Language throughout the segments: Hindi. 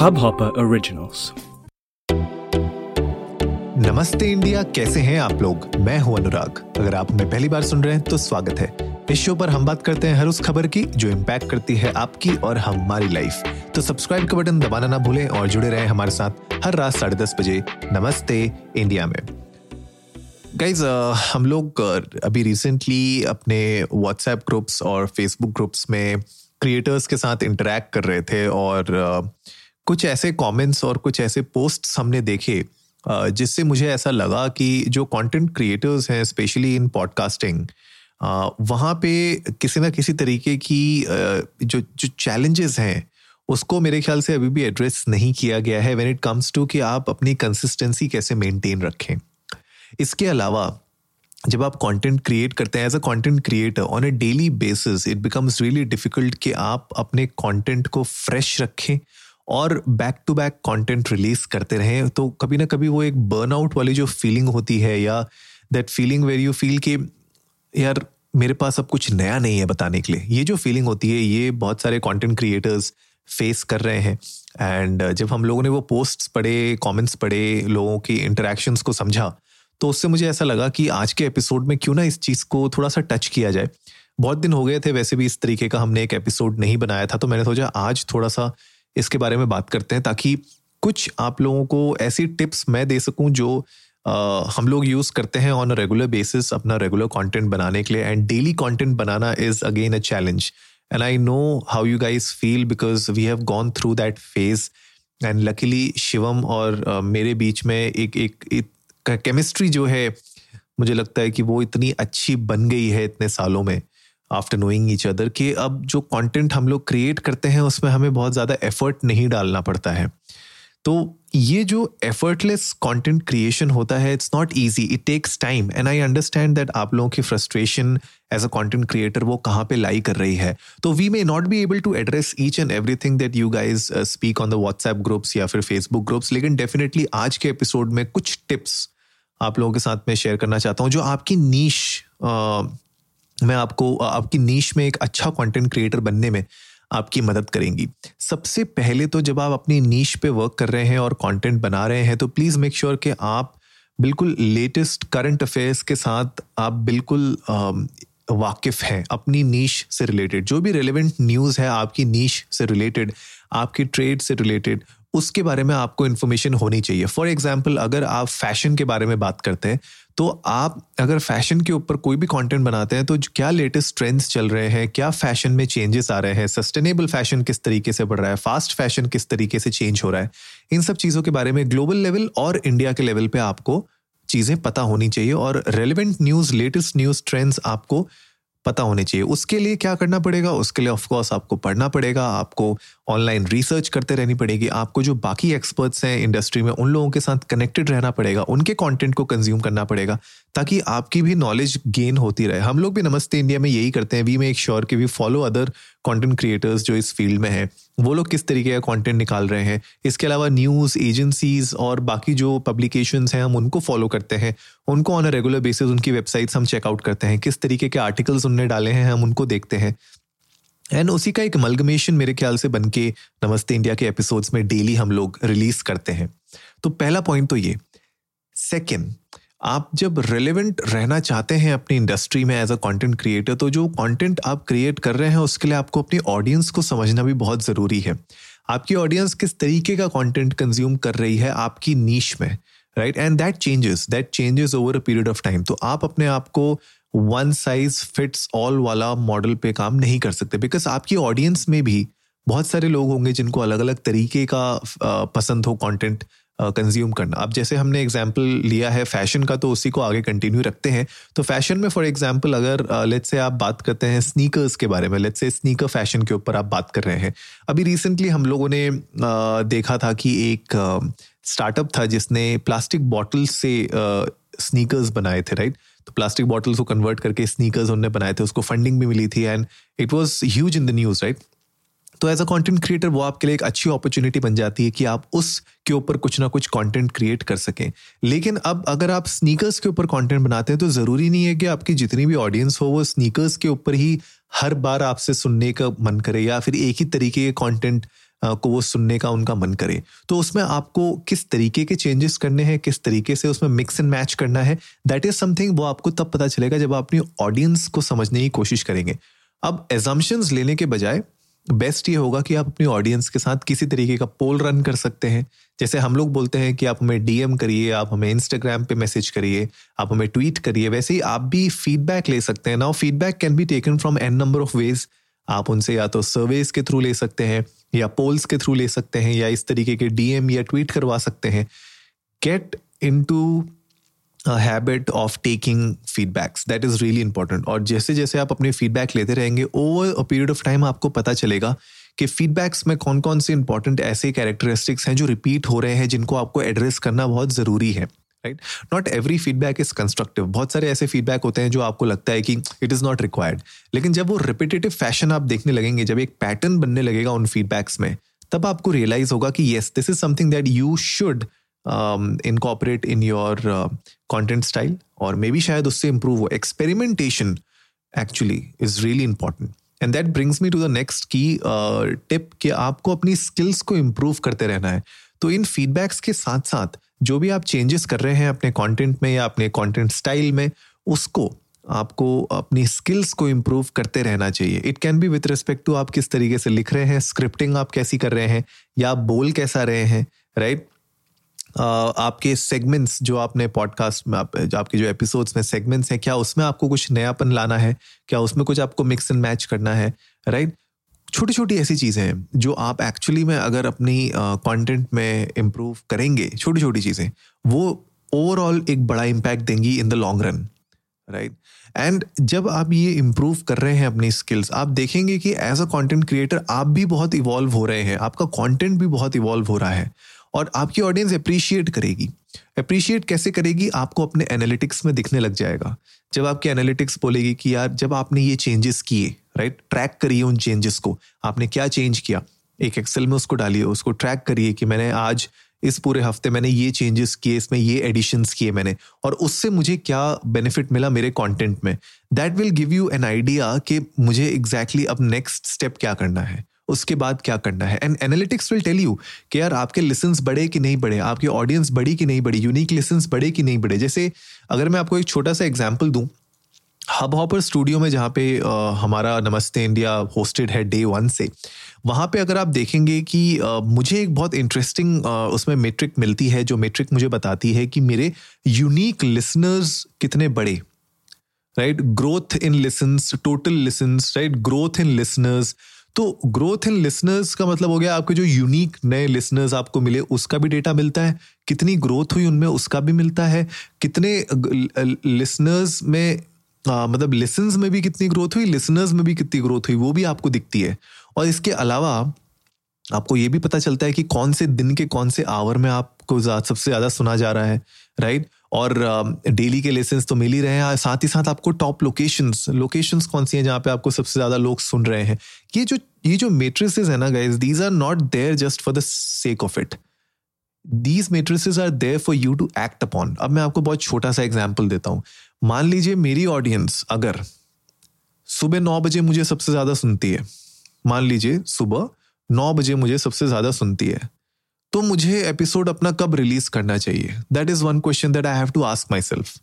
Hubhopper Originals. नमस्ते इंडिया, कैसे हैं आप लोग? मैं हूँ अनुराग। अगर आप हमें पहली बार सुन रहे हैं तो स्वागत है। इस शो पर हम बात करते हैं हर उस खबर की, जो इम्पैक्ट करती है आपकी और हमारी लाइफ तो सब्सक्राइब का बटन दबाना ना भूलें और जुड़े रहें हमारे साथ हर रात साढ़े दस बजे नमस्ते इंडिया में। गाइज़ हम लोग अभी रिसेंटली अपने व्हाट्सएप ग्रुप्स और फेसबुक ग्रुप्स में क्रिएटर्स के साथ इंटरेक्ट कर रहे थे और कुछ ऐसे कमेंट्स और कुछ ऐसे पोस्ट्स हमने देखे जिससे मुझे ऐसा लगा कि जो कंटेंट क्रिएटर्स हैं स्पेशली इन पॉडकास्टिंग वहाँ पे किसी ना किसी तरीके की जो जो चैलेंजेस हैं, उसको मेरे ख्याल से अभी भी एड्रेस नहीं किया गया है व्हेन इट कम्स टू कि आप अपनी कंसिस्टेंसी कैसे मेंटेन रखें। इसके अलावा, जब आप कंटेंट क्रिएट करते हैं as a content creator on a daily basis it becomes really difficult कि आप अपने कंटेंट को फ्रेश रखें और back to back content release करते रहें तो कभी ना कभी वो एक बर्नआउट वाली जो फीलिंग होती है या that feeling where you feel कि यार, मेरे पास अब कुछ नया नहीं है बताने के लिए। ये जो फीलिंग होती है, ये बहुत सारे कंटेंट क्रिएटर्स फेस कर रहे हैं। एंड जब हम लोगों ने वो पोस्ट्स पढ़े कमेंट्स पढ़े, लोगों की इंटरेक्शंस को समझा तो उससे मुझे ऐसा लगा कि आज के एपिसोड में क्यों ना इस चीज़ को थोड़ा सा टच किया जाए। बहुत दिन हो गए थे, वैसे भी इस तरीके का हमने एक एपिसोड नहीं बनाया था तो मैंने सोचा आज थोड़ा सा इसके बारे में बात करते हैं ताकि कुछ आप लोगों को ऐसी टिप्स मैं दे सकूँ जो आ, हम लोग यूज़ करते हैं ऑन अ रेगुलर बेसिस अपना रेगुलर कंटेंट बनाने के लिए and daily content banana is again a challenge and I know how you guys feel because we have gone through that phase and luckily Shivam और uh, मेरे बीच में एक एक, एक केमिस्ट्री जो है मुझे लगता है कि वो इतनी अच्छी बन गई है इतने सालों में। आफ्टर नोइंग ईच अदर कि अब जो कंटेंट हम लोग क्रिएट करते हैं, उसमें हमें बहुत ज़्यादा एफर्ट नहीं डालना पड़ता है। तो ये जो एफर्टलेस कंटेंट क्रिएशन होता है it's not easy it takes time and I understand that आप लोगों की frustration as a content creator वो कहाँ पे लाई कर रही है। तो we may not be able to address each and everything that you guys speak on the WhatsApp groups या फिर फेसबुक ग्रुप्स लेकिन डेफिनेटली आज के एपिसोड में कुछ टिप्स आप लोगों के साथ में शेयर करना चाहता हूँ, जो आपकी नीश मैं आपको, आपकी नीश में एक अच्छा कंटेंट क्रिएटर बनने में आपकी मदद करेंगी। सबसे पहले तो जब आप अपनी नीश पे वर्क कर रहे हैं और कंटेंट बना रहे हैं तो प्लीज़ मेक श्योर कि आप बिल्कुल लेटेस्ट करंट अफेयर्स के साथ आप बिल्कुल वाकिफ हैं अपनी नीश से रिलेटेड जो भी रेलिवेंट न्यूज़ है आपकी नीश से रिलेटेड आपकी ट्रेड से रिलेटेड उसके बारे में आपको इन्फॉर्मेशन होनी चाहिए। फॉर एग्ज़ाम्पल अगर आप फ़ैशन के बारे में बात करते हैं तो आप अगर फ़ैशन के ऊपर कोई भी कंटेंट बनाते हैं तो क्या लेटेस्ट ट्रेंड्स चल रहे हैं? क्या फ़ैशन में चेंजेस आ रहे हैं? सस्टेनेबल फ़ैशन किस तरीके से बढ़ रहा है? फास्ट फ़ैशन किस तरीके से चेंज हो रहा है? इन सब चीज़ों के बारे में ग्लोबल लेवल और इंडिया के लेवल पे आपको चीज़ें पता होनी चाहिए और relevant news latest news trends आपको पता होने चाहिए। उसके लिए क्या करना पड़ेगा? उसके लिए ऑफकोर्स आपको पढ़ना पड़ेगा, आपको ऑनलाइन रिसर्च करते रहनी पड़ेगी, आपको जो बाकी एक्सपर्ट्स हैं इंडस्ट्री में, उन लोगों के साथ कनेक्टेड रहना पड़ेगा, उनके कंटेंट को कंज्यूम करना पड़ेगा, ताकि आपकी भी नॉलेज गेन होती रहे। हम लोग भी नमस्ते इंडिया में यही करते हैं। वी मेक श्योर कि we follow other content creators जो इस फ़ील्ड में हैं, वो लोग किस तरीके का कंटेंट निकाल रहे हैं? इसके अलावा न्यूज़ एजेंसीज और बाकी जो पब्लिकेशन हैं, हम उनको फॉलो करते हैं। उनको ऑन अ रेगुलर बेसिस उनकी वेबसाइट्स हम चेकआउट करते हैं। किस तरीके के आर्टिकल्स उनने डाले हैं, हम उनको देखते हैं। एंड उसी का एक मलगमेशन मेरे ख्याल से बन के नमस्ते इंडिया के एपिसोड्स में डेली हम लोग रिलीज़ करते हैं। तो पहला पॉइंट तो ये। सेकेंड आप जब रेलेवेंट रहना चाहते हैं अपनी इंडस्ट्री में एज अ कंटेंट क्रिएटर तो जो कंटेंट आप क्रिएट कर रहे हैं, उसके लिए आपको अपनी ऑडियंस को समझना भी बहुत ज़रूरी है। आपकी ऑडियंस किस तरीके का कंटेंट कंज्यूम कर रही है, आपकी नीच में right and that changes that changes over a period of time तो आप अपने आप को वन साइज़ फिट्स ऑल वाला मॉडल पे काम नहीं कर सकते बिकॉज़ आपकी ऑडियंस में भी बहुत सारे लोग होंगे जिनको अलग अलग तरीके का पसंद हो कंटेंट कंज्यूम करना। अब जैसे हमने एग्ज़ाम्पल लिया है फ़ैशन का तो उसी को आगे कंटिन्यू रखते हैं। तो फ़ैशन में फॉर एग्ज़ाम्पल अगर लेट्स से आप बात करते हैं स्नीकर्स के बारे में लेट्स से स्नीकर फ़ैशन के ऊपर आप बात कर रहे हैं। अभी रिसेंटली हम लोगों ने देखा था कि एक स्टार्टअप था जिसने प्लास्टिक बॉटल से स्नीकर्स बनाए थे राइट तो प्लास्टिक बॉटल्स को कन्वर्ट करके स्नीकर्स उन्होंने बनाए थे, उसको फंडिंग भी मिली थी and it was huge in the news right तो एज अ कंटेंट क्रिएटर वो आपके लिए एक अच्छी अपॉर्चुनिटी बन जाती है कि आप उस के ऊपर कुछ ना कुछ कंटेंट क्रिएट कर सकें। लेकिन अब अगर आप स्नीकर्स के ऊपर कंटेंट बनाते हैं तो ज़रूरी नहीं है कि आपकी जितनी भी ऑडियंस हो, वो स्नीकर्स के ऊपर ही हर बार आपसे सुनने का मन करे या फिर एक ही तरीके के कंटेंट को वो सुनने का उनका मन करे। तो उसमें आपको किस तरीके के चेंजेस करने हैं, किस तरीके से उसमें मिक्स एंड मैच करना है दैट इज़ समथिंग वो आपको तब पता चलेगा जब आप अपनी ऑडियंस को समझने की कोशिश करेंगे। अब एजम्पन्स लेने के बजाय बेस्ट ये होगा कि आप अपनी ऑडियंस के साथ किसी तरीके का पोल रन कर सकते हैं। जैसे हम लोग बोलते हैं कि आप हमें डीएम करिए, आप हमें इंस्टाग्राम पे मैसेज करिए, आप हमें ट्वीट करिए, वैसे ही आप भी फीडबैक ले सकते हैं। Now feedback can be taken from an number of ways आप उनसे या तो सर्वेज के थ्रू ले सकते हैं, या पोल्स के थ्रू ले सकते हैं, या इस तरीके के डीएम या ट्वीट करवा सकते हैं। Get into habit of taking feedbacks that is really important और जैसे जैसे आप अपने फीडबैक लेते रहेंगे over a period of time आपको पता चलेगा कि फीडबैक्स में कौन कौन से इंपॉर्टेंट ऐसे कैरेक्टरिस्टिक्स हैं जो रिपीट हो रहे हैं, जिनको आपको एड्रेस करना बहुत ज़रूरी है right not every feedback is constructive बहुत सारे ऐसे फीडबैक होते हैं जो आपको लगता है कि इट इज़ नॉट रिक्वायर्ड लेकिन जब वो रिपीटेटिव फ़ैशन आप देखने लगेंगे, जब एक पैटर्न बनने लगेगा उन फीडबैक्स में, तब आपको रियलाइज़ होगा कि yes this is something that you should incorporate in your content style और मे बी शायद उससे इम्प्रूव हो। Experimentation actually is really important and that brings me to the next key tip कि आपको अपनी स्किल्स को इम्प्रूव करते रहना है। तो इन फीडबैक्स के साथ साथ जो भी आप चेंजेस कर रहे हैं अपने कंटेंट में या अपने कंटेंट स्टाइल में, उसको आपको अपनी स्किल्स को इम्प्रूव करते रहना चाहिए। It can be with respect to आप किस तरीके से लिख रहे हैं स्क्रिप्टिंग आप कैसी कर रहे हैं, या आप बोल कैसा रहे हैं राइट right? आपके सेगमेंट्स जो आपने पॉडकास्ट में आप जो आपके जो एपिसोड्स में सेगमेंट्स हैं क्या उसमें आपको कुछ नयापन लाना है? क्या उसमें कुछ आपको मिक्स एंड मैच करना है? राइट छोटी छोटी ऐसी चीज़ें हैं जो आप एक्चुअली में अगर अपनी uh, में इम्प्रूव करेंगे छोटी छोटी चीज़ें वो ओवरऑल एक बड़ा इम्पैक्ट देंगी in the long run right and जब आप ये इम्प्रूव कर रहे हैं अपनी स्किल्स आप देखेंगे कि एज अ कंटेंट क्रिएटर आप भी बहुत इवॉल्व हो रहे हैं आपका कंटेंट भी बहुत इवॉल्व हो रहा है। और आपकी ऑडियंस अप्रिशिएट करेगी। अप्रिशिएट कैसे करेगी? आपको अपने एनालिटिक्स में दिखने लग जाएगा। जब आपकी एनालिटिक्स बोलेगी कि यार, जब आपने ये चेंजेस किए राइट ट्रैक करिए उन चेंजेस को। आपने क्या चेंज किया? एक एक्सेल में उसको डालिए, उसको ट्रैक करिए कि मैंने आज, इस पूरे हफ़्ते मैंने ये चेंजेस किए, इसमें ये एडिशंस किए मैंने। और उससे मुझे क्या बेनिफिट मिला मेरे कंटेंट में? That will give you an idea कि मुझे एग्जैक्टली exactly अब नेक्स्ट स्टेप क्या करना है। उसके बाद क्या करना है? And analytics will tell you कि यार आपके लिसन बढ़े कि नहीं बढ़े आपकी ऑडियंस बढ़ी कि नहीं बढ़ी यूनिक लिसन बढ़े कि नहीं बढ़े जैसे अगर मैं आपको एक छोटा सा एग्ज़ाम्पल दूँ हब हॉपर स्टूडियो में जहाँ पे आ, हमारा नमस्ते इंडिया होस्टेड है डे वन से वहाँ पे अगर आप देखेंगे कि आ, मुझे एक बहुत इंटरेस्टिंग उसमें मेट्रिक मिलती है जो मेट्रिक मुझे बताती है कि मेरे यूनिक लिसनर्स कितने बड़े? Right growth in listens total listens right growth in listeners तो ग्रोथ इन लिसनर्स का मतलब हो गया आपके जो यूनिक नए लिसनर्स आपको मिले उसका भी डेटा मिलता है। कितनी ग्रोथ हुई उनमें उसका भी मिलता है। कितने लिसनर्स में आ, मतलब लिसन्स में भी कितनी ग्रोथ हुई लिसनर्स में भी कितनी ग्रोथ हुई वो भी आपको दिखती है। और इसके अलावा आपको ये भी पता चलता है कि कौन से दिन के कौन से आवर में आपको सबसे ज़्यादा सुना जा रहा है राइट और डेली के लेसन तो मिल ही रहे हैं। साथ ही साथ आपको टॉप लोकेशंस लोकेशंस कौन सी हैं जहाँ पे आपको सबसे ज़्यादा लोग सुन रहे हैं? ये जो ये जो मेट्रिसेस है ना guys these are not there just for the sake of it these matrices are there for you to act upon अब मैं आपको बहुत छोटा सा एग्ज़ाम्पल देता हूँ। मान लीजिए मेरी ऑडियंस अगर सुबह नौ बजे मुझे सबसे ज़्यादा सुनती है। मान लीजिए सुबह नौ बजे मुझे सबसे ज़्यादा सुनती है। तो मुझे एपिसोड अपना कब रिलीज़ करना चाहिए? That is one question that I have to ask myself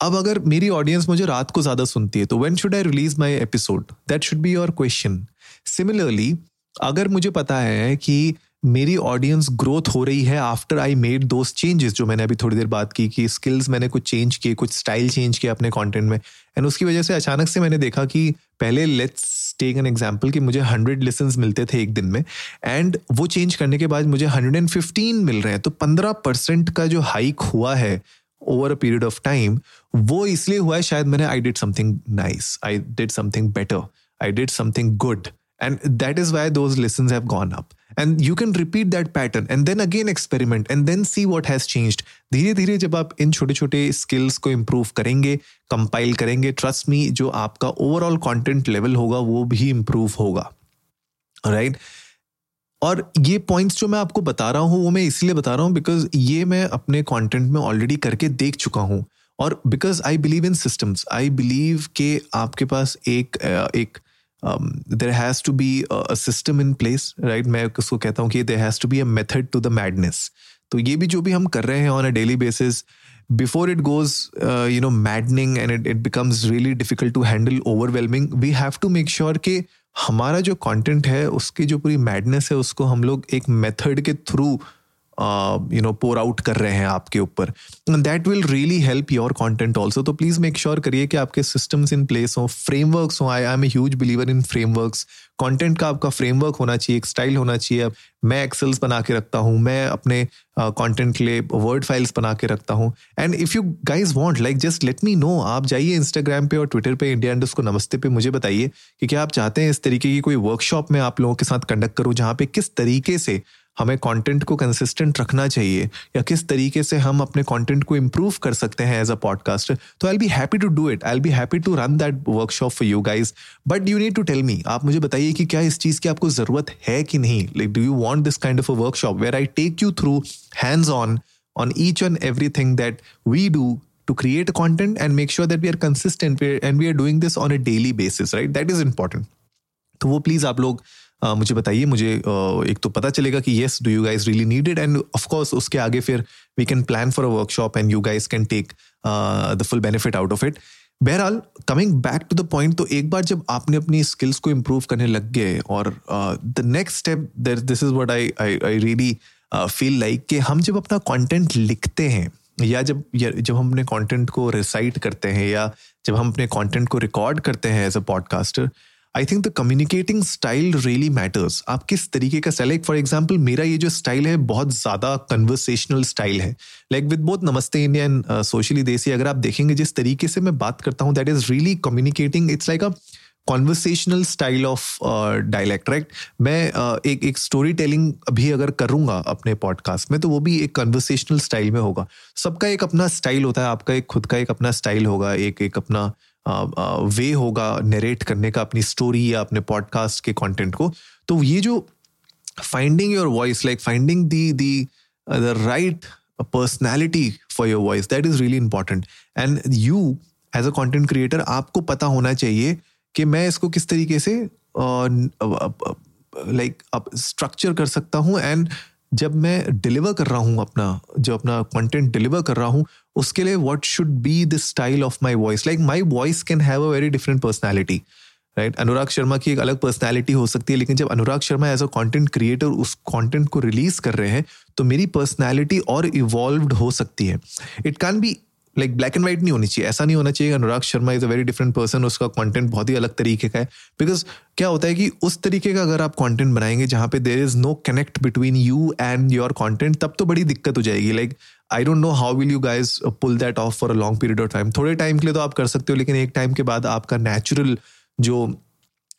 अब अगर मेरी ऑडियंस मुझे रात को ज़्यादा सुनती है तो when should I release my episode that should be your question similarly अगर मुझे पता है कि मेरी ऑडियंस ग्रोथ हो रही है after I made those changes जो मैंने अभी थोड़ी देर बात की कि स्किल्स मैंने कुछ चेंज किए, कुछ स्टाइल चेंज किया अपने कंटेंट में। एंड उसकी वजह से अचानक से मैंने देखा कि पहले लेट्स टेक एन एग्ज़ाम्पल कि मुझे हंड्रेड लेसन मिलते थे एक दिन में एंड वो चेंज करने के बाद मुझे हंड्रेड एंड फिफ्टीन मिल रहे हैं। तो पंद्रह परसेंट का जो हाइक हुआ है over a period of time वो इसलिए हुआ है, शायद मैंने I did something nice I did something better I did something good and that is why those listens have gone up. And you can repeat that pattern and then again experiment and then see what has changed. धीरे धीरे जब आप इन छोटे छोटे स्किल्स को इम्प्रूव करेंगे कंपाइल करेंगे ट्रस्ट मी जो आपका ओवरऑल कंटेंट लेवल होगा, वो भी इम्प्रूव होगा। Right right? और ये पॉइंट्स जो मैं आपको बता रहा हूँ, वो मैं इसलिए बता रहा हूँ बिकॉज़ ये मैं अपने कंटेंट में ऑलरेडी करके देख चुका हूँ। और because I believe in systems I believe के आपके पास एक एक there has to be a system in place right मैं उसको कहता हूँ कि there has to be a method to the madness तो ये भी जो भी हम कर रहे हैं on a daily basis before it goes uh, you know maddening and it, it becomes really difficult to handle overwhelming we have to make sure कि हमारा जो कंटेंट है उसकी जो पूरी मैडनेस है उसको हम लोग एक मेथड के through you know pour out कर रहे हैं आपके ऊपर. That will really help your content also तो प्लीज़ मेक श्योर करिए कि आपके सिस्टम्स इन प्लेस हों फ्रेमवर्क्स हो. I I am huge believer in frameworks content का आपका फ्रेमवर्क होना चाहिए एक स्टाइल होना चाहिए. मैं एक्सेल्स बना के रखता हूँ मैं अपने कंटेंट uh, के लिए वर्ड फाइल्स बना के रखता हूँ. And if you guys want like just let me know आप जाइए इंस्टाग्राम पे और ट्विटर पे इंडिया एंड उसको नमस्ते पे मुझे बताइए कि क्या आप चाहते हैं इस तरीके की कोई वर्कशॉप में आप लोगों के साथ कंडक्ट करूँ जहाँ पे किस तरीके से हमें कंटेंट को कंसिस्टेंट रखना चाहिए, या किस तरीके से हम अपने कंटेंट को इम्प्रूव कर सकते हैं एज अ पॉडकास्टर तो I be happy to do it I be happy to run that workshop for you guys but you need to tell me आप मुझे बताइए कि क्या इस चीज़ की आपको ज़रूरत है कि नहीं? Like do you want this kind of a workshop where I take you through hands on on each and everything that we do to create content and make sure that we are consistent and we are doing this on a daily basis, right? That is important. तो वो प्लीज़ आप लोग मुझे बताइए, मुझे एक तो पता चलेगा कि yes do you guys really needed and of course उसके आगे फिर we can plan for a workshop and you guys can take the full benefit out of it बहरहाल coming back to the point तो एक बार जब आपने अपनी स्किल्स को इम्प्रूव करने लग गए और the next step this is what I I I really feel like कि हम जब अपना कॉन्टेंट लिखते हैं, या जब या जब हम अपने कंटेंट को रिसाइट करते हैं, या जब हम अपने कंटेंट को रिकॉर्ड करते हैं as a podcaster I think the communicating style really matters आप किस तरीके का स्टाइल फॉर एग्ज़ाम्पल मेरा ये जो स्टाइल है बहुत ज़्यादा कन्वर्सेशनल स्टाइल है। Like with both namaste Indian socially desi अगर आप देखेंगे जिस तरीके से मैं बात करता हूँ that is really communicating it's like a conversational style of dialect right मैं uh, एक एक स्टोरी टेलिंग भी अगर करूँगा अपने पॉडकास्ट में तो वो भी एक कन्वर्सेशनल स्टाइल में होगा। सबका एक अपना स्टाइल होता है आपका एक खुद का एक अपना स्टाइल होगा एक एक अपना वे होगा नरेट करने का अपनी स्टोरी या अपने पॉडकास्ट के कंटेंट को। तो ये जो finding your voice like finding the the the right personality for your voice that is really important and you as a content creator आपको पता होना चाहिए कि मैं इसको किस तरीके से लाइक स्ट्रक्चर कर सकता हूँ। एंड जब मैं डिलीवर कर रहा हूँ अपना, जो अपना कंटेंट डिलीवर कर रहा हूँ, उसके लिए what should be the style of my voice like my voice can have a very different personality right Anurag Sharma की एक अलग पर्सनैलिटी हो सकती है, लेकिन जब Anurag Sharma as a content creator उस कंटेंट को रिलीज़ कर रहे हैं तो मेरी पर्सनैलिटी और इवॉल्व हो सकती है। It can be like black and white नहीं होनी चाहिए। ऐसा नहीं होना चाहिए Anurag Sharma is a very different person उसका कंटेंट बहुत ही अलग तरीके का है। बिकॉज़ क्या होता है कि उस तरीके का अगर आप कंटेंट बनाएँगे जहाँ पे there is no connect between you and your content तब तो बड़ी दिक्कत हो जाएगी। Like I don't know how will you guys pull that off for a long period of time थोड़े टाइम के लिए तो आप कर सकते हो, लेकिन एक टाइम के बाद आपका नेचुरल जो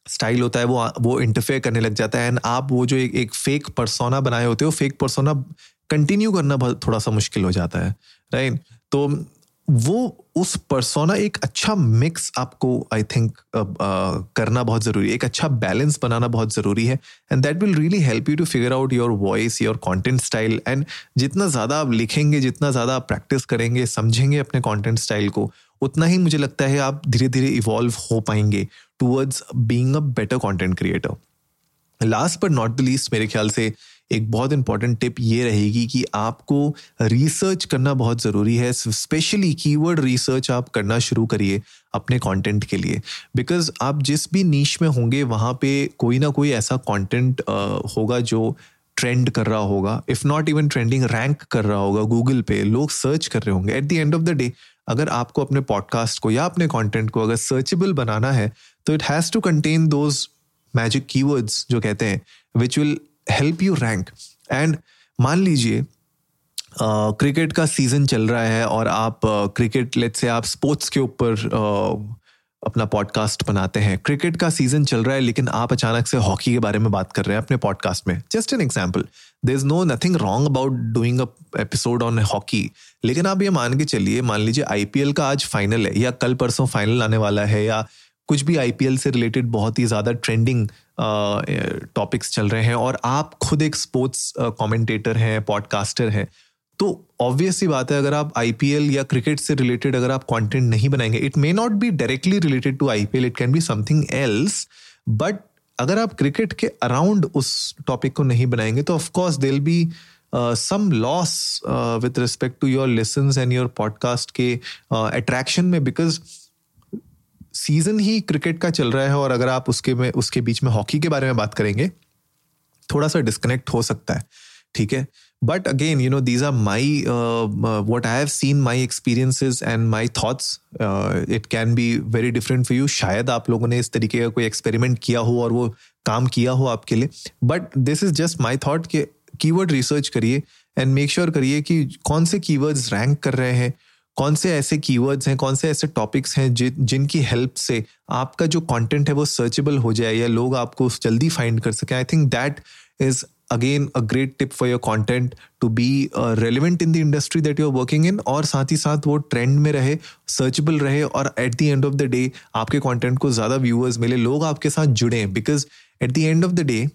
स्टाइल होता है वो वो इंटरफेयर करने लग जाता है। एंड आप वो जो एक एक फेक परसोना बनाए होते हो फेक परसोना कंटिन्यू करना थोड़ा सा मुश्किल हो जाता है। Right right? तो वो उस परसोना एक अच्छा मिक्स आपको आई थिंक करना बहुत ज़रूरी है। एक अच्छा बैलेंस बनाना बहुत ज़रूरी है। And that will really help you to figure out your voice your content style and जितना ज़्यादा आप लिखेंगे, जितना ज़्यादा आप प्रैक्टिस करेंगे, समझेंगे अपने कंटेंट स्टाइल को, उतना ही मुझे लगता है आप धीरे धीरे इवॉल्व हो पाएँगे towards being a better content creator last but not the least मेरे ख्याल से एक बहुत इंपॉर्टेंट टिप ये रहेगी कि आपको रिसर्च करना बहुत ज़रूरी है स्पेशली कीवर्ड रिसर्च आप करना शुरू करिए अपने कंटेंट के लिए। बिकॉज़ आप जिस भी नीच में होंगे, वहाँ पे कोई ना कोई ऐसा कंटेंट होगा जो ट्रेंड कर रहा होगा। If not even trending rank कर रहा होगा गूगल पे, लोग सर्च कर रहे होंगे। At the end of the day अगर आपको अपने पॉडकास्ट को या अपने कंटेंट को अगर सर्चेबल बनाना है तो it has to contain those magic keywords जो कहते हैं which will help you rank and मान लीजिए क्रिकेट का सीज़न चल रहा है और आप क्रिकेट लेट से आप स्पोर्ट्स के ऊपर अपना पॉडकास्ट बनाते हैं। क्रिकेट का सीज़न चल रहा है, लेकिन आप अचानक से हॉकी के बारे में बात कर रहे हैं अपने पॉडकास्ट में। Just an example there is no nothing wrong about doing episode on hockey लेकिन आप ये मान के चलिए, मान लीजिए आईपीएल का आज फाइनल है, या कल परसों फाइनल आने वाला है, या कुछ भी आईपीएल से रिलेटेड बहुत ही ज़्यादा ट्रेंडिंग टॉपिक्स चल रहे हैं और आप खुद एक स्पोर्ट्स कमेंटेटर हैं पॉडकास्टर हैं तो ऑब्वियस सी बात है अगर आप आईपीएल या क्रिकेट से रिलेटेड अगर आप कंटेंट नहीं बनाएँगे it may not be directly related to IPL it can be something else but अगर आप क्रिकेट के अराउंड उस टॉपिक को नहीं बनाएँगे तो of course will be some loss with respect to your lesson and your podcast के अट्रैक्शन uh, में बिकॉज़ सीज़न ही क्रिकेट का चल रहा है और अगर आप उसके में, उसके बीच में हॉकी के बारे में बात करेंगे, थोड़ा सा डिस्कनेक्ट हो सकता है, ठीक है? But again you know these are my what I have seen my experiences and my thoughts it can be very different for you शायद आप लोगों ने इस तरीके का कोई एक्सपेरिमेंट किया हो और वो काम किया हो आपके लिए। But this is just my thought कि कीवर्ड रिसर्च करिए एंड मेक श्योर करिए कि कौन से कीवर्ड्स रैंक कर रहे हैं। कौन से ऐसे कीवर्ड्स हैं कौन से ऐसे टॉपिक्स हैं जि, जिनकी हेल्प से आपका जो कंटेंट है वो सर्चेबल हो जाए या लोग आपको जल्दी फाइंड कर सकें। I think that is again a great tip for your content to be relevant in the industry that you are working in और साथ ही साथ वो ट्रेंड में रहे सर्चेबल रहे और at the end of the day आपके कॉन्टेंट को ज़्यादा व्यूअर्स मिले लोग आपके साथ जुड़े because at the end of the day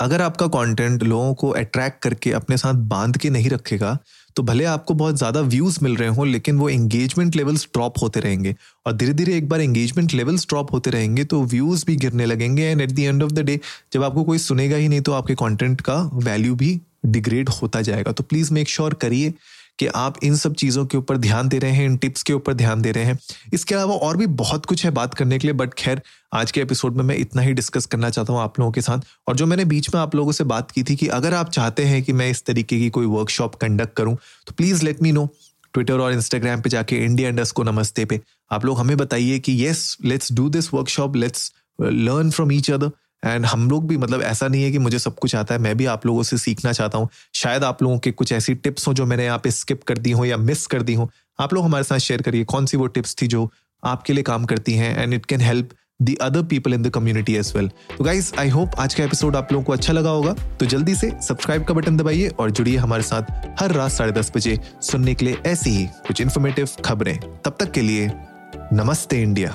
अगर आपका कंटेंट लोगों को अट्रैक्ट करके अपने साथ बाँध के नहीं रखेगा तो भले आपको बहुत ज़्यादा व्यूज़ मिल रहे हों, लेकिन वो एंगेजमेंट लेवल्स ड्रॉप होते रहेंगे। और धीरे धीरे एक बार एंगेजमेंट लेवल्स ड्रॉप होते रहेंगे तो व्यूज़ भी गिरने लगेंगे and at the end of the day जब आपको कोई सुनेगा ही नहीं तो आपके कॉन्टेंट का वैल्यू भी डिग्रेड होता जाएगा। तो प्लीज़ मेक श्योर करिए। कि आप इन सब चीज़ों के ऊपर ध्यान दे रहे हैं, इन टिप्स के ऊपर ध्यान दे रहे हैं। इसके अलावा और भी बहुत कुछ है बात करने के लिए बट खैर, आज के एपिसोड में मैं इतना ही डिस्कस करना चाहता हूँ आप लोगों के साथ। और जो मैंने बीच में आप लोगों से बात की थी कि अगर आप चाहते हैं कि मैं इस तरीके की कोई वर्कशॉप कंडक्ट करूँ तो please let me know Twitter और इंस्टाग्राम पे जाके इंडिया इंडस को नमस्ते पे। आप लोग हमें बताइए कि yes let's do this workshop let's learn from each other and हम लोग भी मतलब ऐसा नहीं है कि मुझे सब कुछ आता है, मैं भी आप लोगों से सीखना चाहता हूँ। शायद आप लोगों के कुछ ऐसी टिप्स हो जो मैंने यहाँ पे स्किप कर दी हो या मिस कर दी हो। आप लोग हमारे साथ शेयर करिए, कौन सी वो टिप्स थी जो आपके लिए काम करती हैं and it can help the other people in the community as well तो गाइज़ आई होप आज का एपिसोड आप लोगों को अच्छा लगा होगा। तो जल्दी से सब्सक्राइब का बटन दबाइए और जुड़िए हमारे साथ हर रात साढ़े दस बजे सुनने के लिए ऐसी ही कुछ इन्फॉर्मेटिव खबरें। तब तक के लिए नमस्ते इंडिया।